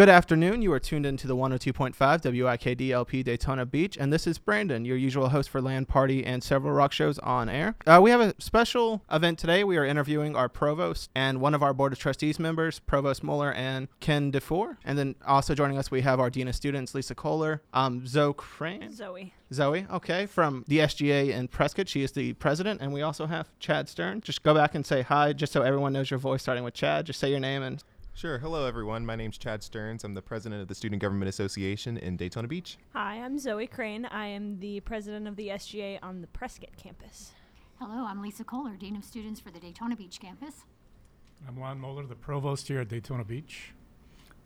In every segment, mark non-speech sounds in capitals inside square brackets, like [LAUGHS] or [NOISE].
Good afternoon. You are tuned into the 102.5 WIKD LP Daytona Beach, and this is Brandon, your usual host for Land Party and several rock shows on air. Uh, we have a special event today. We are interviewing our provost and one of our board of trustees members, Provost Moeller and Ken Dufour. And then also joining us, we have our dean of students, Lisa Kollar, um, Zoe Crain. Zoe. Zoe, okay, from the SGA in Prescott. She is the president, and we also have Chad Stern. Just go back and say hi, just so everyone knows your voice, starting with Chad. Just say your name and Sure. Hello, everyone. My name's Chad Stearns. I'm the president of the Student Government Association in Daytona Beach. Hi, I'm Zoe Crain. I am the president of the SGA on the Prescott campus. Hello, I'm Lisa Kollar, Dean of Students for the Daytona Beach campus. I'm Lon Moeller, the provost here at Daytona Beach.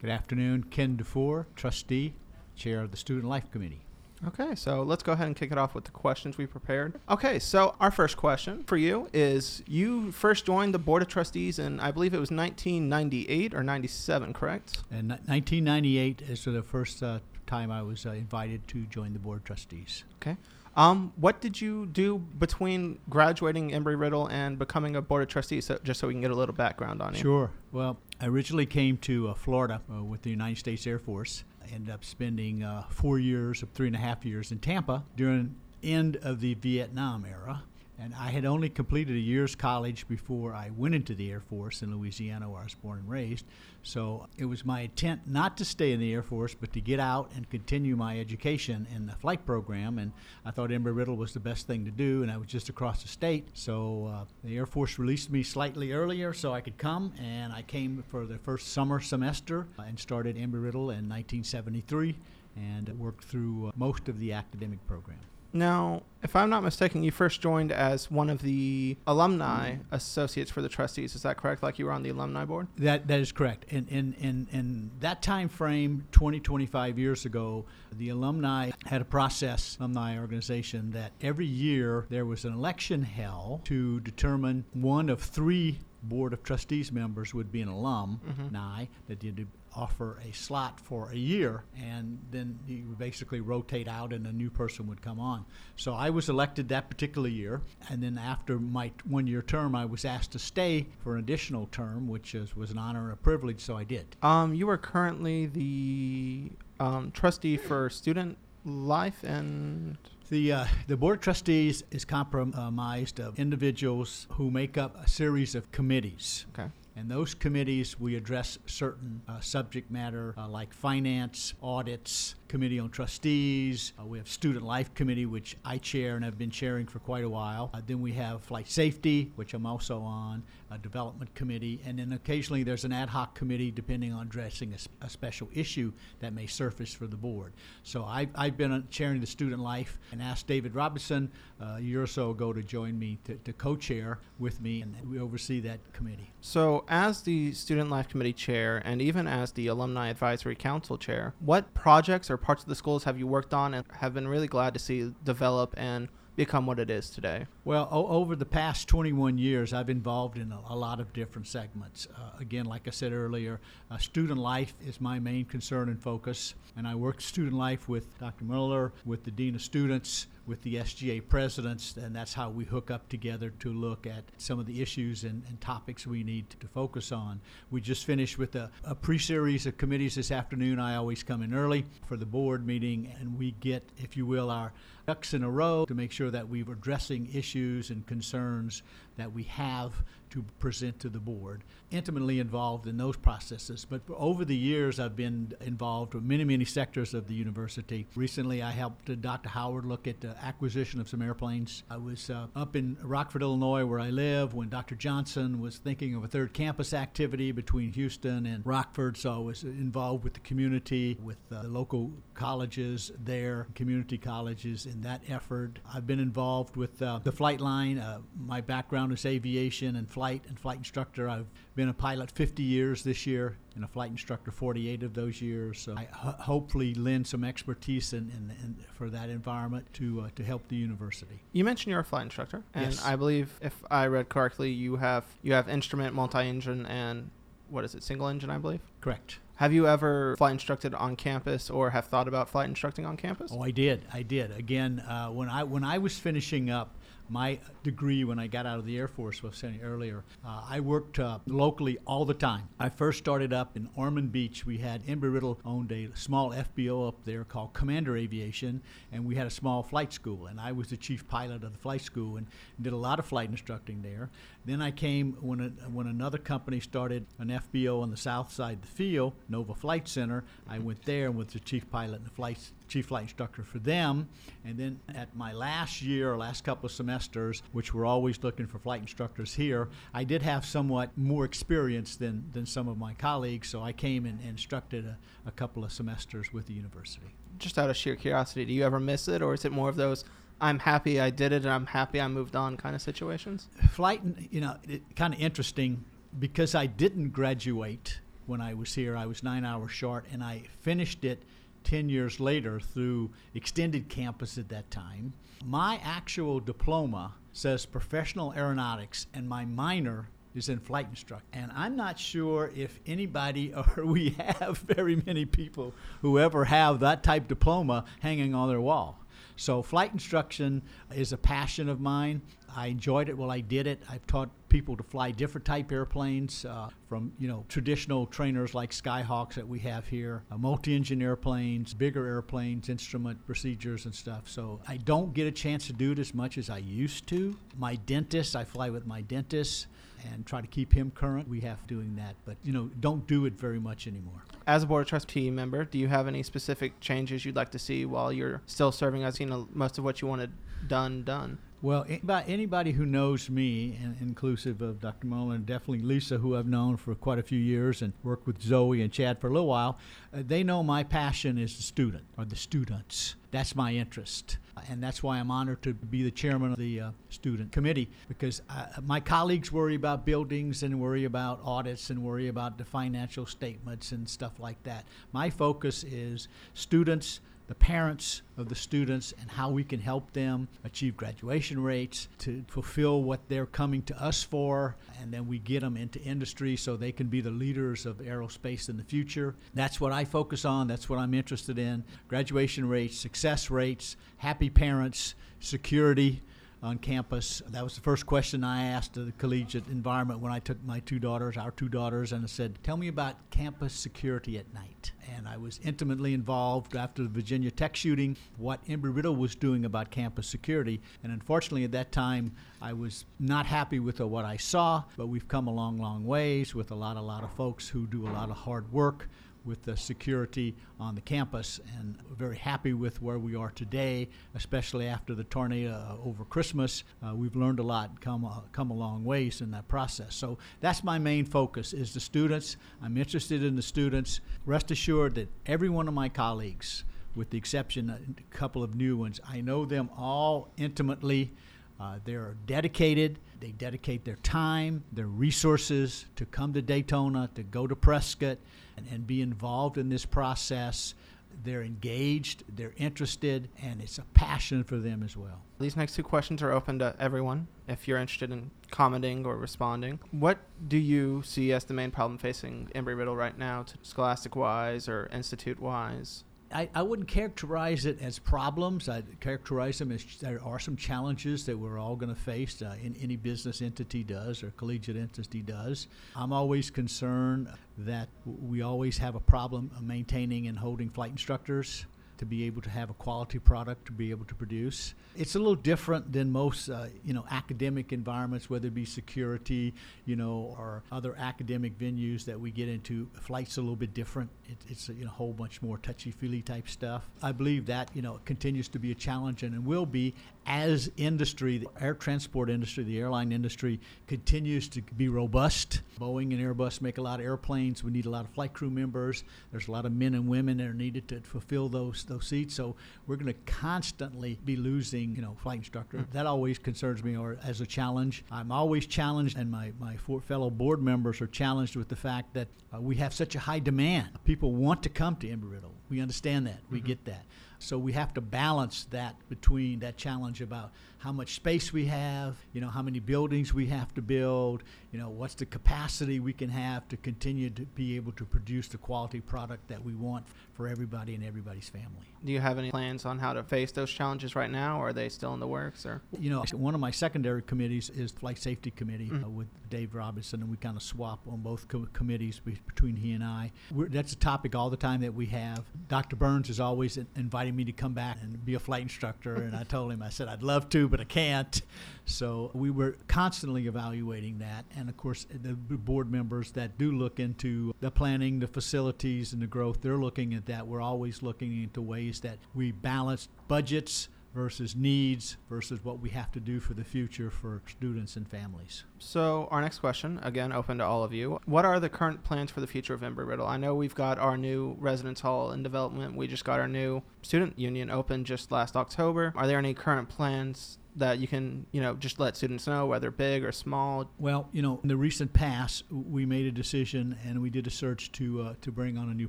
Good afternoon. Ken Dufour, trustee, chair of the Student Life Committee. Okay, so let's go ahead and kick it off with the questions we prepared. Okay, so our first question for you is you first joined the Board of Trustees in, I believe it was 1998 or 97, correct? And 1998 is the first uh, time I was uh, invited to join the Board of Trustees. Okay. Um, what did you do between graduating Embry Riddle and becoming a Board of Trustees, so, just so we can get a little background on you? Sure. Well, I originally came to uh, Florida uh, with the United States Air Force. I ended up spending uh, four years, three and a half years in Tampa during end of the Vietnam era. And I had only completed a year's college before I went into the Air Force in Louisiana, where I was born and raised. So it was my intent not to stay in the Air Force, but to get out and continue my education in the flight program. And I thought Embry Riddle was the best thing to do, and I was just across the state. So uh, the Air Force released me slightly earlier so I could come, and I came for the first summer semester and started Embry Riddle in 1973 and worked through uh, most of the academic program. Now, if I'm not mistaken, you first joined as one of the alumni associates for the trustees. Is that correct? Like you were on the alumni board? That that is correct. In in in, in that time frame, 20, 25 years ago, the alumni had a process, alumni organization, that every year there was an election held to determine one of three board of trustees members would be an alum, mm that did offer a slot for a year, and then you would basically rotate out, and a new person would come on. So I was elected that particular year, and then after my one-year term, I was asked to stay for an additional term, which is, was an honor and a privilege. So I did. Um, you are currently the um, trustee for student life and The, uh, the Board of Trustees is comprised of individuals who make up a series of committees. okay. And those committees, we address certain uh, subject matter uh, like finance, audits, committee on trustees. Uh, we have student life committee, which I chair and have been chairing for quite a while. Uh, then we have flight safety, which I'm also on, a development committee, and then occasionally there's an ad hoc committee depending on addressing a special issue that may surface for the board. So I've, I've been uh, chairing the student life and asked David Robinson uh, a year or so ago to join me to, to co-chair with me, and we oversee that committee. So, as the Student Life Committee chair and even as the Alumni Advisory Council chair, what projects or parts of the schools have you worked on and have been really glad to see develop and become what it is today? Well, o- over the past 21 years, I've involved in a, a lot of different segments. Uh, again, like I said earlier, uh, student life is my main concern and focus, and I work student life with Dr. Moeller, with the Dean of Students, with the SGA presidents, and that's how we hook up together to look at some of the issues and, and topics we need to focus on. We just finished with a, a pre series of committees this afternoon. I always come in early for the board meeting, and we get, if you will, our ducks in a row to make sure that we're addressing issues and concerns that we have to present to the board. Intimately involved in those processes, but over the years I've been involved with many, many sectors of the university. Recently, I helped Dr. Howard look at the acquisition of some airplanes. I was uh, up in Rockford, Illinois, where I live, when Dr. Johnson was thinking of a third campus activity between Houston and Rockford. So I was involved with the community, with uh, the local colleges there, community colleges in that effort. I've been involved with uh, the flight line. Uh, my background is aviation and flight and flight instructor. I've been a pilot 50 years this year and a flight instructor 48 of those years. So I ho- hopefully lend some expertise in, in, in, for that environment to, uh, to help the university. You mentioned you're a flight instructor, and Yes. I believe, if I read correctly, you have you have instrument, multi-engine, and what is it, single engine? I believe. Correct. Have you ever flight instructed on campus, or have thought about flight instructing on campus? Oh, I did. I did. Again, uh, when I when I was finishing up my degree when I got out of the Air Force was saying earlier. Uh, I worked uh, locally all the time. I first started up in Ormond Beach. We had Embry-Riddle owned a small FBO up there called Commander Aviation, and we had a small flight school. And I was the chief pilot of the flight school and did a lot of flight instructing there. Then I came when a, when another company started an FBO on the south side of the field, Nova Flight Center. I went there and was the chief pilot and the flight chief flight instructor for them. And then at my last year, or last couple of semesters, which we're always looking for flight instructors here, I did have somewhat more experience than, than some of my colleagues, so I came and, and instructed a, a couple of semesters with the university. Just out of sheer curiosity, do you ever miss it, or is it more of those I'm happy I did it and I'm happy I moved on kind of situations? Flight, you know, kind of interesting because I didn't graduate when I was here. I was nine hours short, and I finished it 10 years later through extended campus at that time. My actual diploma says professional aeronautics, and my minor is in flight instruction. And I'm not sure if anybody [LAUGHS] or we [LAUGHS] have very many people who ever have that type diploma hanging on their wall. So flight instruction is a passion of mine. I enjoyed it while I did it. I've taught people to fly different type airplanes, uh, from you know traditional trainers like Skyhawks that we have here, uh, multi-engine airplanes, bigger airplanes, instrument procedures and stuff. So I don't get a chance to do it as much as I used to. My dentist, I fly with my dentist and try to keep him current. We have doing that, but you know don't do it very much anymore. As a board of trustee member, do you have any specific changes you'd like to see while you're still serving as you know most of what you wanted done done? Well, about anybody who knows me, inclusive of Dr. Moeller definitely Lisa, who I've known for quite a few years and worked with Zoe and Chad for a little while, uh, they know my passion is the student or the students. That's my interest. And that's why I'm honored to be the chairman of the uh, student committee because uh, my colleagues worry about buildings and worry about audits and worry about the financial statements and stuff like that. My focus is students the parents of the students and how we can help them achieve graduation rates to fulfill what they're coming to us for. And then we get them into industry so they can be the leaders of aerospace in the future. That's what i focus on. That's what i'm interested in. Graduation rates success rates happy parents security on campus. That was the first question I asked the collegiate environment when I took my two daughters, our two daughters, and I said, Tell me about campus security at night. And I was intimately involved after the Virginia Tech shooting, what Embry Riddle was doing about campus security. And unfortunately, at that time, I was not happy with what I saw, but we've come a long, long ways with a lot, a lot of folks who do a lot of hard work with the security on the campus and very happy with where we are today, especially after the tornado uh, over Christmas. Uh, we've learned a lot, come uh, come a long ways in that process. So that's my main focus is the students. I'm interested in the students. Rest assured that every one of my colleagues, with the exception of a couple of new ones, I know them all intimately. Uh, they're dedicated. They dedicate their time, their resources to come to Daytona, to go to Prescott, and, and be involved in this process. They're engaged, they're interested, and it's a passion for them as well. These next two questions are open to everyone if you're interested in commenting or responding. What do you see as the main problem facing Embry Riddle right now, scholastic wise or institute wise? I, I wouldn't characterize it as problems. I'd characterize them as there are some challenges that we're all going to face. Uh, in, any business entity does or collegiate entity does. I'm always concerned that we always have a problem maintaining and holding flight instructors to be able to have a quality product to be able to produce. It's a little different than most, uh, you know, academic environments, whether it be security, you know, or other academic venues that we get into. Flight's a little bit different. It, it's a you know, whole bunch more touchy-feely type stuff. I believe that you know continues to be a challenge and, and will be as industry, the air transport industry, the airline industry continues to be robust. Boeing and Airbus make a lot of airplanes. We need a lot of flight crew members. There's a lot of men and women that are needed to fulfill those those seats. So we're going to constantly be losing, you know, flight instructors. Mm-hmm. That always concerns me or as a challenge. I'm always challenged, and my my four fellow board members are challenged with the fact that uh, we have such a high demand. People want to come to Embry Riddle. We understand that. We mm-hmm. get that So we have to balance that between that challenge about how much space we have, you know, how many buildings we have to build, you know, what's the capacity we can have to continue to be able to produce the quality product that we want for everybody and everybody's family. Do you have any plans on how to face those challenges right now, or are they still in the works? Or You know, one of my secondary committees is Flight Safety Committee Mhm. uh, with Dave Robinson, and we kind of swap on both co- committees be- between he and I. We're, that's a topic all the time that we have. Dr. Burns is always inviting me to come back and be a flight instructor, and I [LAUGHS] told him, I said, I'd love to, but I can't. So we were constantly evaluating that, and of course, the board members that do look into the planning, the facilities, and the growth, they're looking at that. We're always looking into ways that we balance budgets versus needs versus what we have to do for the future for students and families. So our next question, again, open to all of you. What are the current plans for the future of Embry Riddle? I know we've got our new residence hall in development. We just got our new student union open just last October. Are there any current plans that you can, you know, just let students know, whether big or small? Well, you know, in the recent past, we made a decision and we did a search to uh, to bring on a new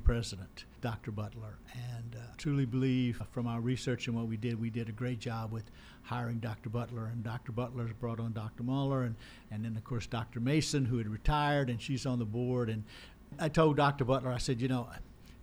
president, Dr. Butler, and uh, truly believe from our research and what we did, we did a great job with hiring Dr. Butler. And Dr. Butler's brought on Dr. Moeller, and and then of course Dr. Mason, who had retired, and she's on the board. And I told Dr. Butler, I said, you know,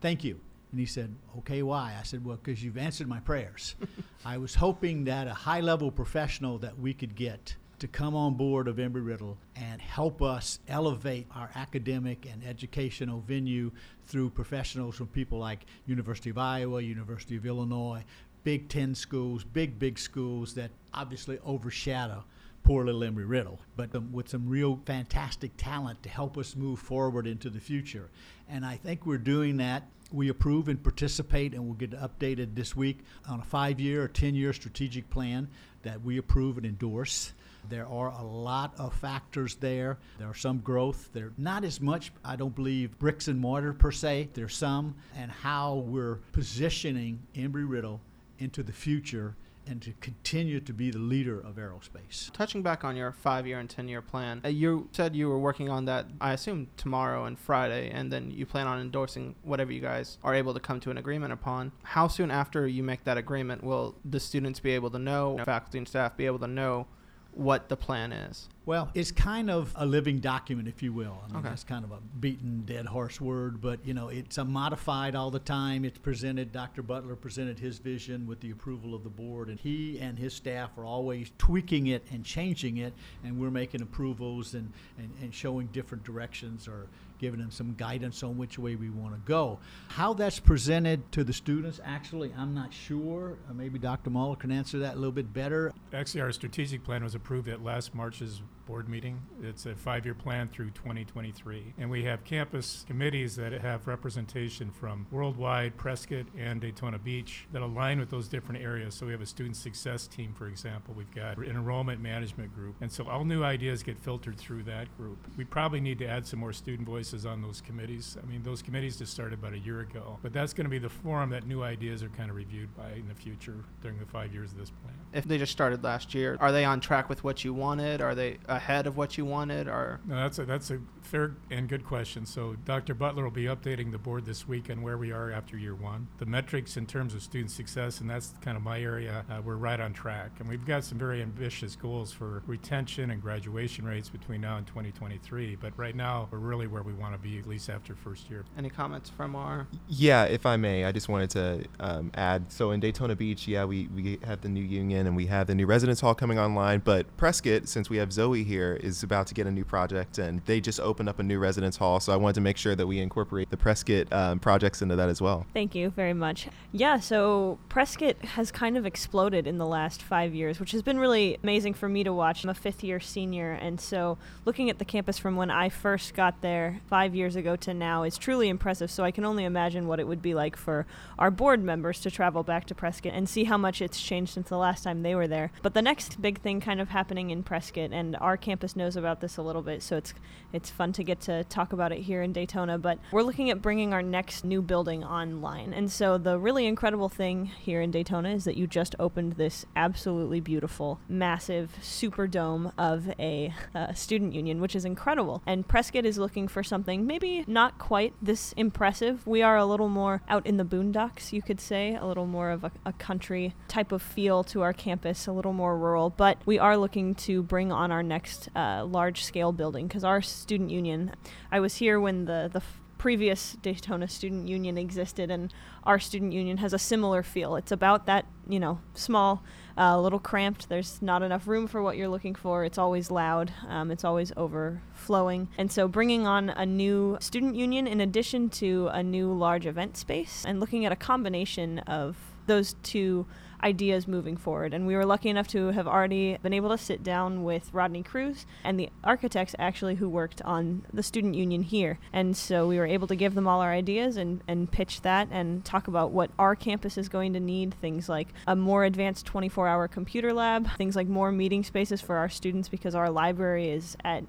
thank you. And he said, okay, why? I said, well, because you've answered my prayers. [LAUGHS] I was hoping that a high level professional that we could get to come on board of Embry Riddle and help us elevate our academic and educational venue through professionals from people like University of Iowa, University of Illinois, Big Ten schools, big, big schools that obviously overshadow poor little Embry Riddle, but um, with some real fantastic talent to help us move forward into the future. And I think we're doing that. We approve and participate, and we'll get updated this week on a five year or 10 year strategic plan that we approve and endorse. There are a lot of factors there. There are some growth. There not as much, I don't believe, bricks and mortar per se. There's some, and how we're positioning Embry Riddle into the future and to continue to be the leader of aerospace. Touching back on your five year and 10 year plan, uh, you said you were working on that, I assume, tomorrow and Friday, and then you plan on endorsing whatever you guys are able to come to an agreement upon. How soon after you make that agreement will the students be able to know, faculty and staff be able to know what the plan is? Well, it's kind of a living document, if you will. I mean, Okay. that's kind of a beaten dead horse word, but you know, it's a modified all the time. It's presented. Dr. Butler presented his vision with the approval of the board, and he and his staff are always tweaking it and changing it, and we're making approvals and, and, and showing different directions or giving them some guidance on which way we want to go. How that's presented to the students, actually, I'm not sure. Uh, maybe Dr. Moeller can answer that a little bit better. Actually, our strategic plan was approved at last March's board meeting. It's a five-year plan through 2023. And we have campus committees that have representation from worldwide, Prescott, and Daytona Beach that align with those different areas. So we have a student success team, for example. We've got an enrollment management group. And so all new ideas get filtered through that group. We probably need to add some more student voices on those committees. I mean, those committees just started about a year ago. But that's going to be the forum that new ideas are kind of reviewed by in the future during the five years of this plan. If they just started last year, are they on track with what you wanted? Are they ahead of what you wanted? Or No, that's a, that's a fair and good question. So Dr. Butler will be updating the board this week on where we are after year one. The metrics in terms of student success, and that's kind of my area, uh, we're right on track. And we've got some very ambitious goals for retention and graduation rates between now and 2023. But right now, we're really where we want to be, at least after first year. any comments from our? Yeah, if I may, I just wanted to um, add. So in Daytona Beach, yeah, we, we have the new union and we have the new residence hall coming online. But Prescott, since we have Zoe here, is about to get a new project and they just opened up a new residence hall. So I wanted to make sure that we incorporate the Prescott um, projects into that as well. Thank you very much. Yeah, so Prescott has kind of exploded in the last five years, which has been really amazing for me to watch. I'm a fifth year senior, and so looking at the campus from when I first got there five years ago to now is truly impressive. So I can only imagine what it would be like for our board members to travel back to Prescott and see how much it's changed since the last time they were there. But the next big thing kind of happening in Prescott, and our our campus knows about this a little bit, so it's it's fun to get to talk about it here in Daytona. But we're looking at bringing our next new building online, and so the really incredible thing here in Daytona is that you just opened this absolutely beautiful, massive super dome of a uh, student union, which is incredible. And Prescott is looking for something maybe not quite this impressive. We are a little more out in the boondocks, you could say, a little more of a, a country type of feel to our campus, a little more rural. But we are looking to bring on our next uh, large scale building because our student union, I was here when the, the f- previous Daytona Student Union existed, and our student union has a similar feel. It's about that, you know, small, uh, a little cramped. There's not enough room for what you're looking for. It's always loud. Um, it's always overflowing. And so, bringing on a new student union in addition to a new large event space, and looking at a combination of those two ideas moving forward. And we were lucky enough to have already been able to sit down with Rodney Cruz and the architects actually who worked on the student union here. And so we were able to give them all our ideas and, and pitch that and talk about what our campus is going to need things like a more advanced 24 hour computer lab, things like more meeting spaces for our students because our library is at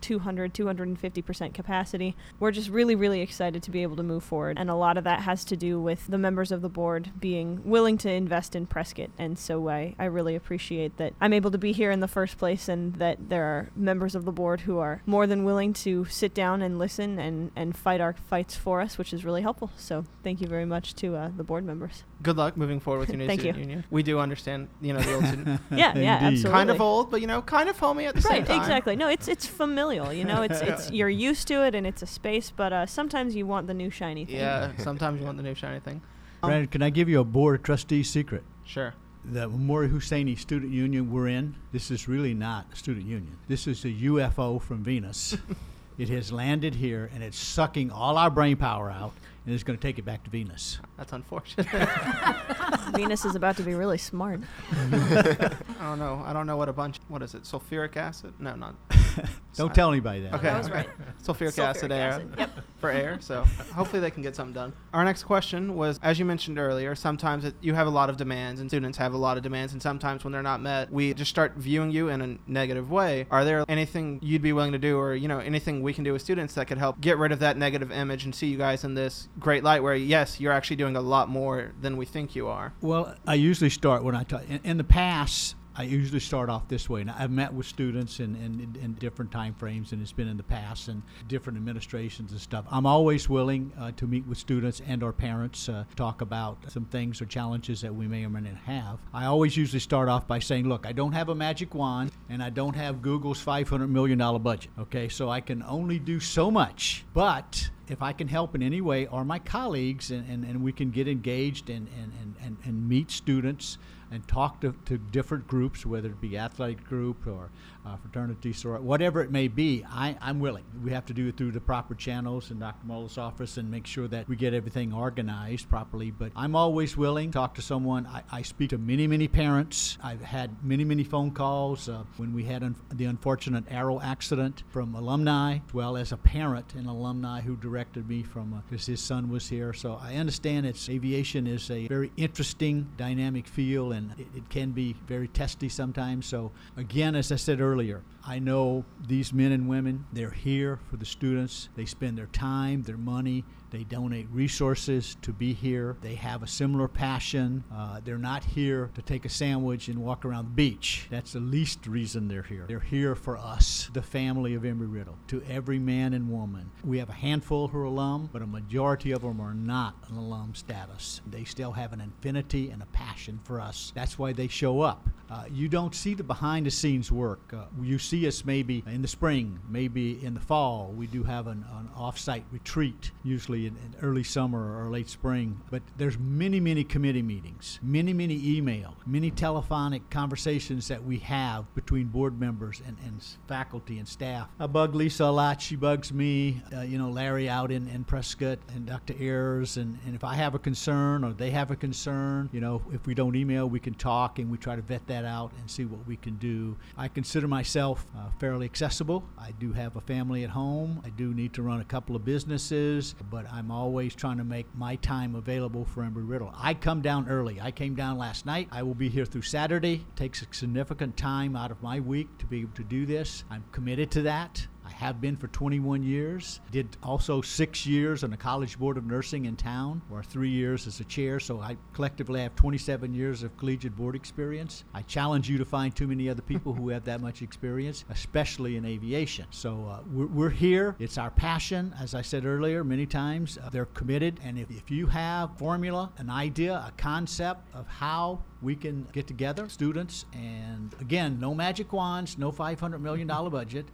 200, 250% capacity. We're just really, really excited to be able to move forward. And a lot of that has to do with the members of the board being willing to invest in Prescott. And so I, I really appreciate that I'm able to be here in the first place and that there are members of the board who are more than willing to sit down and listen and, and fight our fights for us, which is really helpful. So thank you very much to uh, the board members. Good luck moving forward with [LAUGHS] your new Thank student you. union. We do understand, you know, the old student. [LAUGHS] Yeah, yeah, absolutely. kind of old, but you know, kind of homey at the same Right, time. exactly. No, it's it's familial. You know, it's [LAUGHS] it's you're used to it and it's a space, but uh, sometimes you want the new shiny thing. Yeah, sometimes you want the new shiny thing. Um, Brandon, can I give you a board of trustees secret? Sure. The Mori Hosseini student union we're in, this is really not a student union. This is a UFO from Venus. [LAUGHS] it has landed here and it's sucking all our brain power out and it's going to take it back to Venus. That's unfortunate. [LAUGHS] Venus is about to be really smart. [LAUGHS] I don't know. I don't know what a bunch. What is it? Sulfuric acid? No, not. [LAUGHS] Don't tell anybody that. Okay. That was right. [LAUGHS] Sulfuric, Sulfuric acid air yep. [LAUGHS] for air. So hopefully they can get something done. Our next question was, as you mentioned earlier, sometimes it, you have a lot of demands, and students have a lot of demands, and sometimes when they're not met, we just start viewing you in a negative way. Are there anything you'd be willing to do, or you know, anything we can do with students that could help get rid of that negative image and see you guys in this great light, where yes, you're actually doing a lot more than we think you are. Well, I usually start when I talk. In, in the past, I usually start off this way. Now, I've met with students in, in, in different time frames, and it's been in the past and different administrations and stuff. I'm always willing uh, to meet with students and or parents, uh, talk about some things or challenges that we may or may not have. I always usually start off by saying, look, I don't have a magic wand, and I don't have Google's $500 million budget. Okay, so I can only do so much. But if I can help in any way, or my colleagues, and, and, and we can get engaged and, and, and, and, and meet students and talk to, to different groups, whether it be athletic group or uh, fraternity sorority, whatever it may be, I, I'm willing. We have to do it through the proper channels in Dr. Moeller's office and make sure that we get everything organized properly. But I'm always willing to talk to someone. I, I speak to many, many parents. I've had many, many phone calls uh, when we had un- the unfortunate Arrow accident from alumni, as well as a parent and alumni who directed me from because his son was here. So I understand it's aviation is a very interesting, dynamic field, and it, it can be very testy sometimes. So again, as I said earlier, I know these men and women. They're here for the students. They spend their time, their money. They donate resources to be here. They have a similar passion. Uh, they're not here to take a sandwich and walk around the beach. That's the least reason they're here. They're here for us, the family of Embry Riddle, to every man and woman. We have a handful who are alum, but a majority of them are not an alum status. They still have an affinity and a passion for us. That's why they show up. Uh, you don't see the behind the scenes work. Uh, you see us maybe in the spring, maybe in the fall. We do have an, an off site retreat, usually in, in early summer or late spring. But there's many, many committee meetings, many, many email, many telephonic conversations that we have between board members and, and faculty and staff. I bug Lisa a lot. She bugs me. Uh, you know, Larry out in, in Prescott and Dr. Ayers. And, and if I have a concern or they have a concern, you know, if we don't email, we can talk and we try to vet that out and see what we can do. I consider myself uh, fairly accessible. I do have a family at home. I do need to run a couple of businesses, but I'm always trying to make my time available for Embry Riddle. I come down early. I came down last night. I will be here through Saturday. It takes a significant time out of my week to be able to do this. I'm committed to that. Have been for 21 years. Did also six years on the College Board of Nursing in town, or three years as a chair. So I collectively have 27 years of collegiate board experience. I challenge you to find too many other people who have that much experience, especially in aviation. So uh, we're, we're, here. It's our passion. As I said earlier, many times uh, they're committed. And if, if you have formula, an idea, a concept of how we can get together, students, and again, no magic wands, no $500 million budget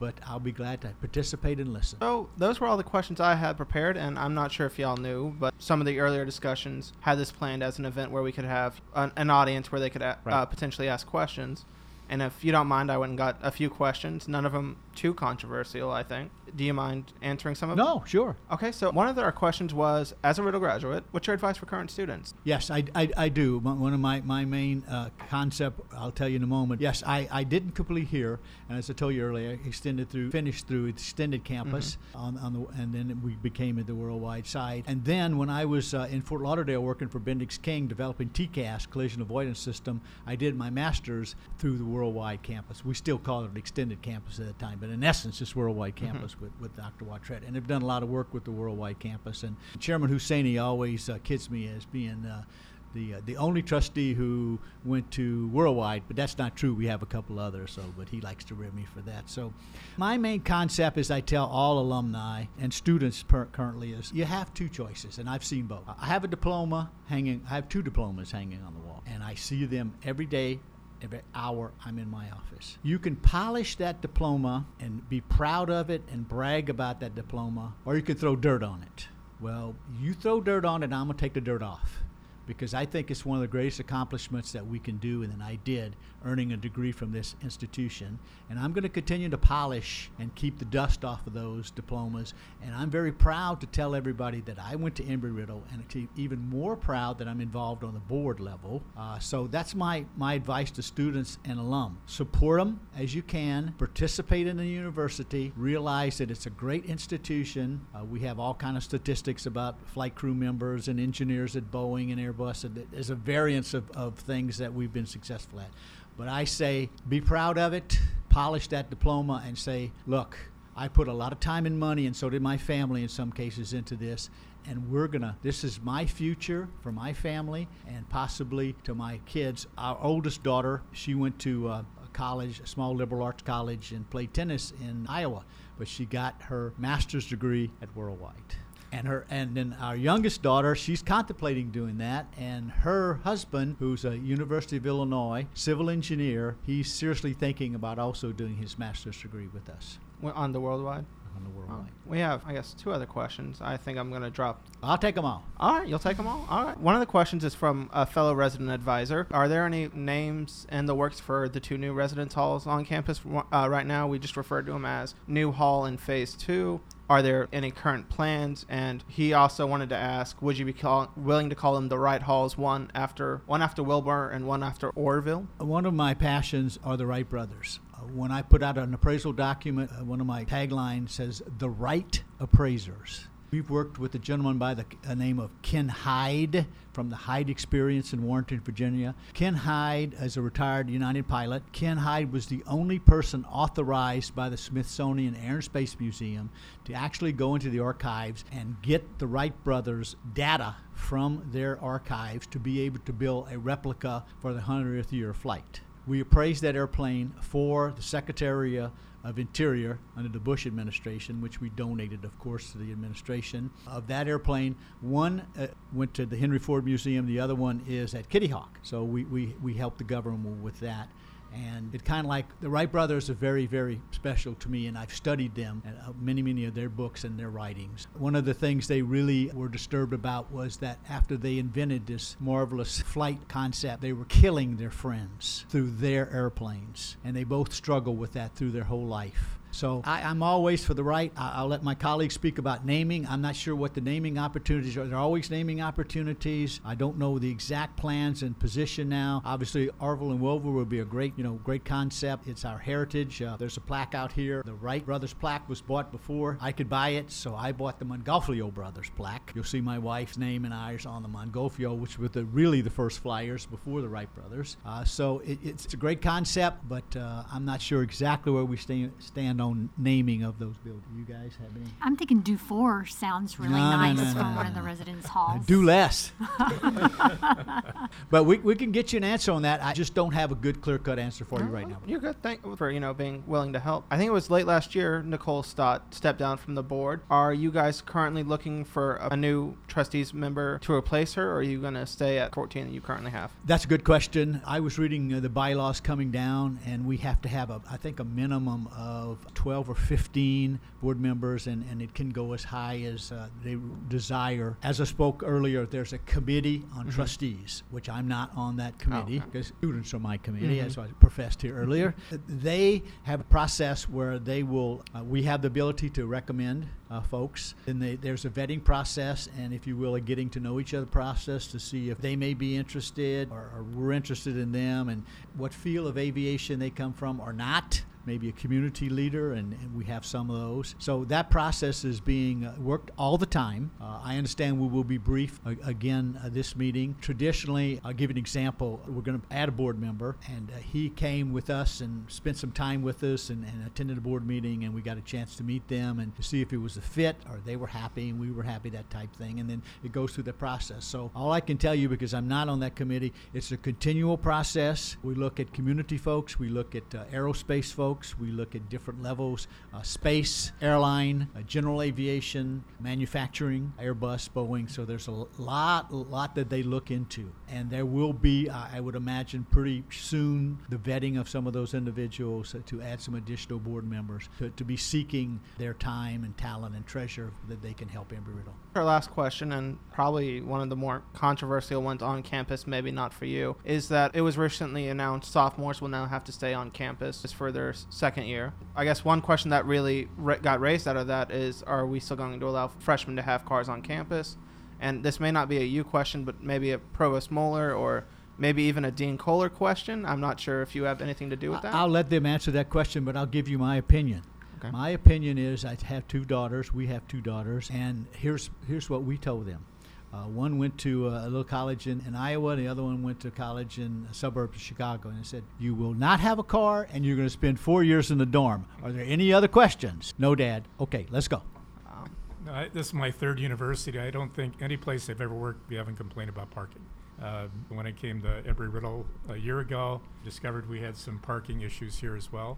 but I'll be glad to participate and listen. So those were all the questions I had prepared, and I'm not sure if y'all knew, but some of the earlier discussions had this planned as an event where we could have an, an audience where they could a- Right. uh, potentially ask questions. And if you don't mind, I went and got a few questions. None of them too controversial, I think. Do you mind answering some of them? No, sure. Okay, so one of our questions was, as a Riddle graduate, what's your advice for current students? Yes, I, I, I do. One of my, my main uh, concept, I'll tell you in a moment. Yes, I, I didn't complete here, and as I told you earlier, I extended through, finished through extended campus on, on the, and then we became at the worldwide side. And then when I was uh, in Fort Lauderdale working for Bendix King, developing TCAS, collision avoidance system, I did my master's through the worldwide campus. We still call it an extended campus at the time, but in essence, it's worldwide campus with, with Dr. Watret. And they've done a lot of work with the worldwide campus. And Chairman Hosseini always uh, kids me as being uh, the uh, the only trustee who went to worldwide, but that's not true. We have a couple others, so but he likes to rib me for that. So, my main concept is I tell all alumni and students per- currently is you have two choices, and I've seen both. I have a diploma hanging. I have two diplomas hanging on the wall, and I see them every day. Every hour I'm in my office. You can polish that diploma and be proud of it and brag about that diploma, or you can throw dirt on it. Well, you throw dirt on it, and I'm going to take the dirt off because I think it's one of the greatest accomplishments that we can do, and then I did, earning a degree from this institution. And I'm going to continue to polish and keep the dust off of those diplomas. And I'm very proud to tell everybody that I went to Embry Riddle, and even more proud that I'm involved on the board level. Uh, so that's my, my advice to students and alum. Support them as you can, participate in the university, realize that it's a great institution. Uh, we have all kind of statistics about flight crew members and engineers at Boeing and Airbus. And there's a variance of, of things that we've been successful at. But I say be proud of it, polish that diploma, and say, look, I put a lot of time and money, and so did my family in some cases, into this. And we're gonna, this is my future for my family and possibly to my kids. Our oldest daughter, she went to uh, a college, a small liberal arts college, and played tennis in Iowa, but she got her master's degree at Worldwide and her and then our youngest daughter she's contemplating doing that and her husband who's a university of illinois civil engineer he's seriously thinking about also doing his master's degree with us On the worldwide? On the Oh, worldwide we have, I guess, two other questions. I think I'm going to drop i'll take them all All Wright, you'll take them all. All right. One of the questions is from a fellow resident advisor. Are there any names in the works for the two new residence halls on campus uh, right now? We just referred to them as New Hall in Phase Two. Are there any current plans? And he also wanted to ask, would you be call- willing to call them the right halls, one after one after Wilbur and one after Orville? one of my passions are the wright brothers when i put out an appraisal document uh, one of my taglines says the right appraisers We've worked with a gentleman by the uh, name of Ken Hyde from the Hyde Experience in Warrenton, Virginia. Ken Hyde is a retired United pilot. Ken Hyde was the only person authorized by the Smithsonian Air and Space Museum to actually go into the archives and get the Wright brothers' data from their archives to be able to build a replica for the 100th year flight. We appraised that airplane for the Secretary uh, of Interior under the Bush administration, which we donated, of course, to the administration of that airplane. One uh, went to the Henry Ford Museum, the other one is at Kitty Hawk. So we, we, we helped the government with that. And it kind of like the Wright brothers are very, very special to me, and I've studied them and uh, many, many of their books and their writings. One of the things they really were disturbed about was that after they invented this marvelous flight concept, they were killing their friends through their airplanes, and they both struggle with that through their whole life. So I, I'm always for the right. I, I'll let my colleagues speak about naming. I'm not sure what the naming opportunities are. There are always naming opportunities. I don't know the exact plans and position now. Obviously, Orville and Wover would be a great, you know, great concept. It's our heritage. Uh, there's a plaque out here. The Wright Brothers plaque was bought before I could buy it, so I bought the Montgolfier Brothers plaque. You'll see my wife's name and ours on the Montgolfier, which were the, really the first flyers before the Wright Brothers. Uh, so it, it's a great concept, but uh, I'm not sure exactly where we stand on naming of those buildings. You guys have any? I'm thinking Dufour sounds really No, no, nice no, for no, one no, of the residence halls. Do less. [LAUGHS] but we, we can get you an answer on that. I just don't have a good, clear cut answer for you right now. You're good. Thank you for you know being willing to help. I think it was late last year. Nicole Stott stepped down from the board. Are you guys currently looking for a new trustees member to replace her, or are you going to stay at 14 that you currently have? That's a good question. I was reading uh, the bylaws coming down, and we have to have, a, I think, a minimum of 12 or 15 board members, and, and it can go as high as uh, they desire. As I spoke earlier, there's a committee on trustees, which I'm not on that committee okay. because students are my committee, Mhm. as I professed here earlier. They have a process where they will, uh, we have the ability to recommend uh, folks. And they, there's a vetting process, and if you will, a getting to know each other process to see if they may be interested or, or we're interested in them and what field of aviation they come from or not. Maybe a community leader, and, and we have some of those. So that process is being uh, worked all the time. Uh, I understand we will be brief uh, again uh, this meeting. Traditionally, I'll give an example. We're going to add a board member, and uh, he came with us and spent some time with us and, and attended a board meeting, and we got a chance to meet them and to see if it was a fit or they were happy and we were happy, that type thing. And then it goes through the process. So all I can tell you, because I'm not on that committee, it's a continual process. We look at community folks, we look at uh, aerospace folks, we look at different levels, uh, space, airline, uh, general aviation, manufacturing, Airbus, Boeing. So there's a lot, lot that they look into, and there will be, I would imagine, pretty soon the vetting of some of those individuals to add some additional board members to, to be seeking their time and talent and treasure that they can help Embry-Riddle. Our last question, and probably one of the more controversial ones on campus, maybe not for you, is that it was recently announced sophomores will now have to stay on campus for their second year. I guess one question that really got raised out of that is are we still going to allow freshmen to have cars on campus? And this may not be a you question, but maybe a Provost Moeller or maybe even a Dean Kollar question. I'm not sure if you have anything to do with that. I'll let them answer that question, but I'll give you my opinion. Okay. My opinion is I have two daughters. We have two daughters, and here's here's what we told them. Uh, one went to uh, a little college in, in Iowa, the other one went to college in a suburb of Chicago. And I said, You will not have a car, and you're going to spend four years in the dorm. Are there any other questions? No, Dad. Okay, let's go. No, I, this is my third university. I don't think any place I've ever worked we haven't complained about parking. Uh, when I came to Embry Riddle a year ago, discovered we had some parking issues here as well.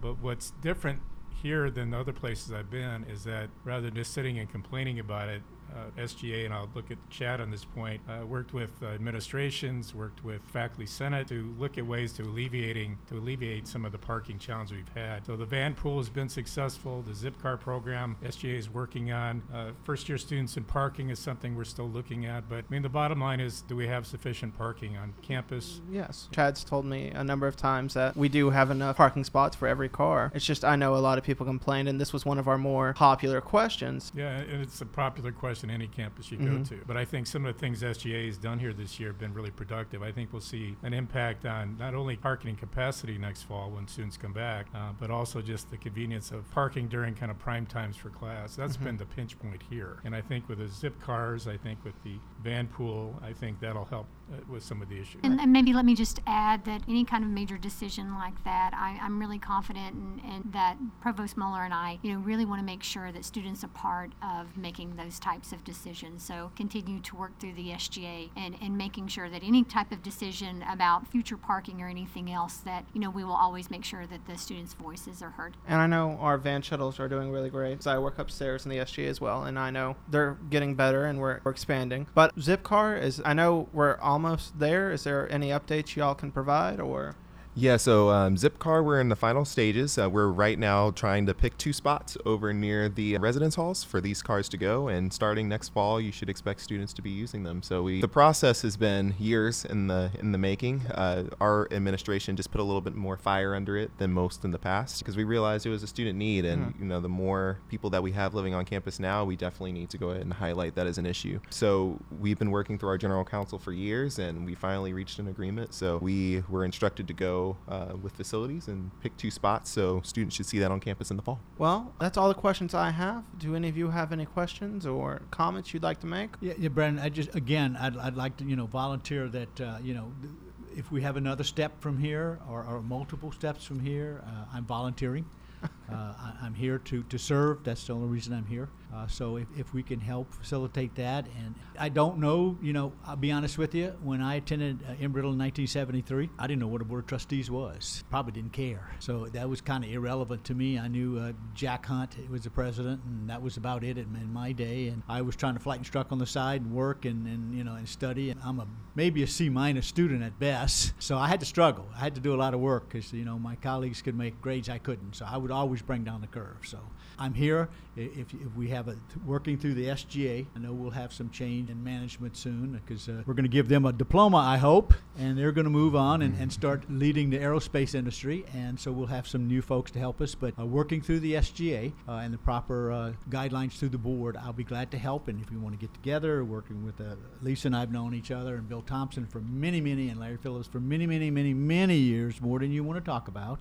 But what's different here than the other places I've been is that rather than just sitting and complaining about it, uh, SGA, and I'll look at Chad on this point, uh, worked with uh, administrations, worked with faculty senate to look at ways to alleviating to alleviate some of the parking challenges we've had. So the van pool has been successful. The zip car program SGA is working on. Uh, first year students in parking is something we're still looking at. But I mean, the bottom line is, do we have sufficient parking on campus? Yes. Chad's told me a number of times that we do have enough parking spots for every car. It's just I know a lot of people complained, and this was one of our more popular questions. Yeah, and it's a popular question any campus you Mhm. go to. But I think some of the things SGA has done here this year have been really productive. I think we'll see an impact on not only parking capacity next fall when students come back, uh, but also just the convenience of parking during kind of prime times for class. That's Mhm. been the pinch point here. And I think with the zip cars, I think with the van pool, I think that'll help uh, with some of the issues. And, and maybe let me just add that any kind of major decision like that, I, I'm really confident in, in that Provost Moeller and I, you know, really want to make sure that students are part of making those types of decisions. So continue to work through the SGA and, and making sure that any type of decision about future parking or anything else that, you know, we will always make sure that the students' voices are heard. And I know our van shuttles are doing really great. So I work upstairs in the SGA as well, and I know they're getting better and we're, we're expanding. But Zipcar is, I know we're almost there. Is there any updates y'all can provide, or? Yeah, so um, Zipcar, we're in the final stages. Uh, we're right now trying to pick two spots over near the residence halls for these cars to go. And starting next fall, you should expect students to be using them. So we, the process has been years in the in the making. Uh, our administration just put a little bit more fire under it than most in the past because we realized it was a student need, and you know the more people that we have living on campus now, we definitely need to go ahead and highlight that as an issue. So we've been working through our general counsel for years, and we finally reached an agreement. So we were instructed to go uh, with facilities and pick two spots. So students should see that on campus in the fall. Well, that's all the questions I have. Do any of you have any questions or comments you'd like to make? Yeah, yeah, Brandon. I just again, I'd, I'd like to you know volunteer that uh, you know th- if we have another step from here or, or multiple steps from here, uh, I'm volunteering. [LAUGHS] uh, I, I'm here to, to serve. That's the only reason I'm here. Uh, so if, if we can help facilitate that, and I don't know, you know, I'll be honest with you. When I attended uh, Embry Riddle in 1973, I didn't know what a board of trustees was. Probably didn't care. So that was kind of irrelevant to me. I knew uh, Jack Hunt was the president, and that was about it in, in my day. And I was trying to flight instruct on the side and work and, and you know and study. And I'm a maybe a C minus student at best. So I had to struggle. I had to do a lot of work because you know my colleagues could make grades I couldn't. So I would always bring down the curve. So I'm here. If, if we have a working through the SGA, I know we'll have some change in management soon because uh, we're going to give them a diploma, I hope, and they're going to move on and, and start leading the aerospace industry. And so we'll have some new folks to help us. But uh, working through the SGA uh, and the proper uh, guidelines through the board, I'll be glad to help. And if we want to get together, working with uh, Lisa and I've known each other, and Bill Thompson for many, many, and Larry Phillips for many, many, many, many years, more than you want to talk about,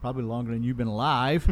probably longer than you've been alive.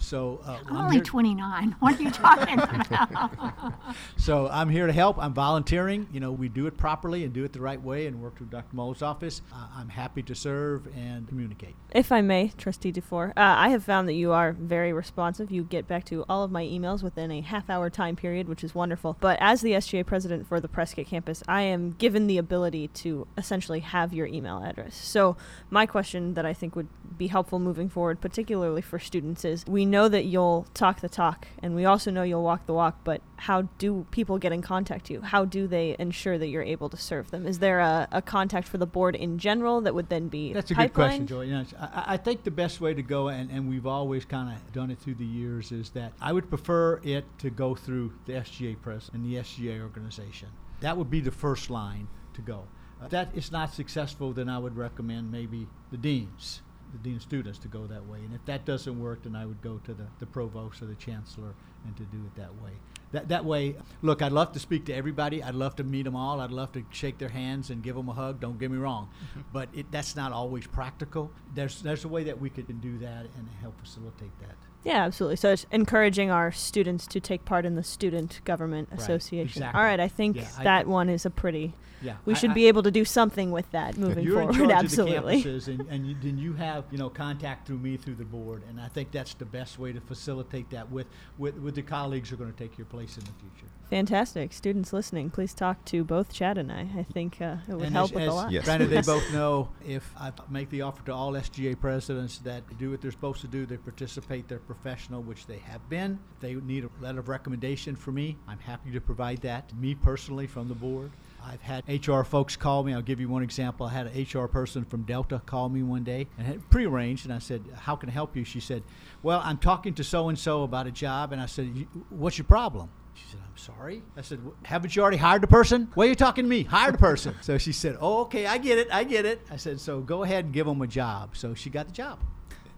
so uh, I'm only 29. What are you talking [LAUGHS] about? so I'm here to help. I'm volunteering. You know, we do it properly and do it the right way and work through Dr. Moeller's office. Uh, I'm happy to serve and communicate. If I may, Trustee Dufour, uh, I have found that you are very responsive. You get back to all of my emails within a half hour time period, which is wonderful. But as the SGA president for the Prescott campus, I am given the ability to essentially have your email address. So, my question that I think would be helpful moving forward, particularly for students, is we know that you'll talk the talk, and we also know you'll walk the walk, but how do people get in contact with you? How do they ensure that you're able to serve them? Is there a, a contact for the board in general that would then be That's a good question? Joy. You know, I- I, I think the best way to go, and, and we've always kind of done it through the years, is that I would prefer it to go through the SGA press and the SGA organization. That would be the first line to go. If that is not successful, then I would recommend maybe the deans, the dean of students, to go that way. And if that doesn't work, then I would go to the, the provost or the chancellor and to do it that way. That, that way, look, I'd love to speak to everybody. I'd love to meet them all. I'd love to shake their hands and give them a hug. Don't get me wrong, [LAUGHS] but it, that's not always practical. There's there's a way that we could do that and help facilitate that. Yeah, absolutely. So it's encouraging our students to take part in the Student Government Right, Association. exactly. All right, I think Yeah, I- that one is a pretty. Yeah, We I- should I- be able to do something with that moving You're forward. in charge absolutely. of the campuses, and, and you, then you have you know contact through me through the board, and I think that's the best way to facilitate that with with, with the colleagues who are going to take your place in the future. Fantastic. Students listening, please talk to both Chad and I. I think uh, it would And help as, with as a lot. Yes, Granted, they [LAUGHS] both know if I make the offer to all SGA presidents that do what they're supposed to do, they participate, they're professional, which they have been. If they need a letter of recommendation for me, I'm happy to provide that. Me personally, from the board. I've had HR folks call me. I'll give you one example. I had an HR person from Delta call me one day and had prearranged, and I said, "How can I help you?" She said, "Well, I'm talking to so and so about a job," and I said, "What's your problem?" She said, I'm sorry. I said, haven't you already hired a person? Why are you talking to me? Hired a person. [LAUGHS] so she said, oh, okay, I get it. I get it. I said, so go ahead and give them a job. So she got the job.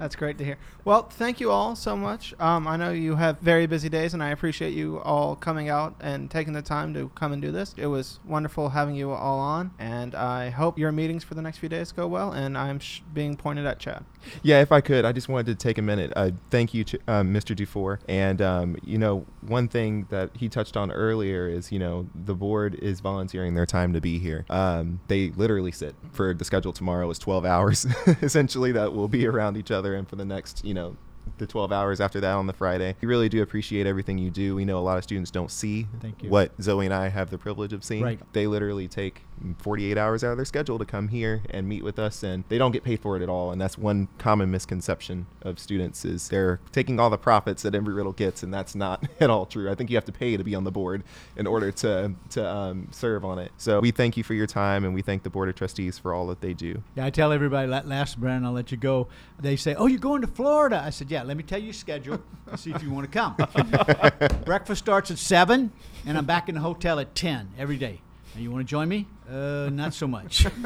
That's great to hear. Well, thank you all so much. Um, I know you have very busy days, and I appreciate you all coming out and taking the time to come and do this. It was wonderful having you all on, and I hope your meetings for the next few days go well. And I'm sh- being pointed at Chad. Yeah, if I could, I just wanted to take a minute. Uh, thank you, Ch- um, Mr. Dufour. And um, you know, one thing that he touched on earlier is, you know, the board is volunteering their time to be here. Um, they literally sit for the schedule tomorrow is 12 hours, [LAUGHS] essentially that will be around each other, and for the next, you know, the 12 hours after that on the Friday. We really do appreciate everything you do. We know a lot of students don't see what Zoe and I have the privilege of seeing. Right. They literally take 48 hours out of their schedule to come here and meet with us and they don't get paid for it at all and that's one common misconception of students is they're taking all the profits that Embry-Riddle gets and that's not [LAUGHS] at all true. I think you have to pay to be on the board in order to to um, serve on it. So we thank you for your time and we thank the board of trustees for all that they do. Yeah, I tell everybody, la- last Brandon, I'll let you go. They say, "Oh, you're going to Florida?" I said, "Yeah." Let me tell you schedule and see if you want to come. [LAUGHS] Breakfast starts at seven, and I'm back in the hotel at ten every day. You want to join me? Uh, not so much. [LAUGHS]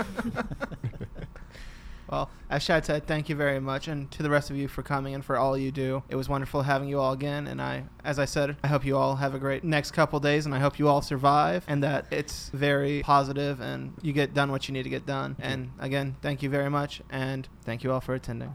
Well, as Chad said, thank you very much, and to the rest of you for coming and for all you do. It was wonderful having you all again, and I, as I said, I hope you all have a great next couple days, and I hope you all survive, and that it's very positive, and you get done what you need to get done. And again, thank you very much, and thank you all for attending.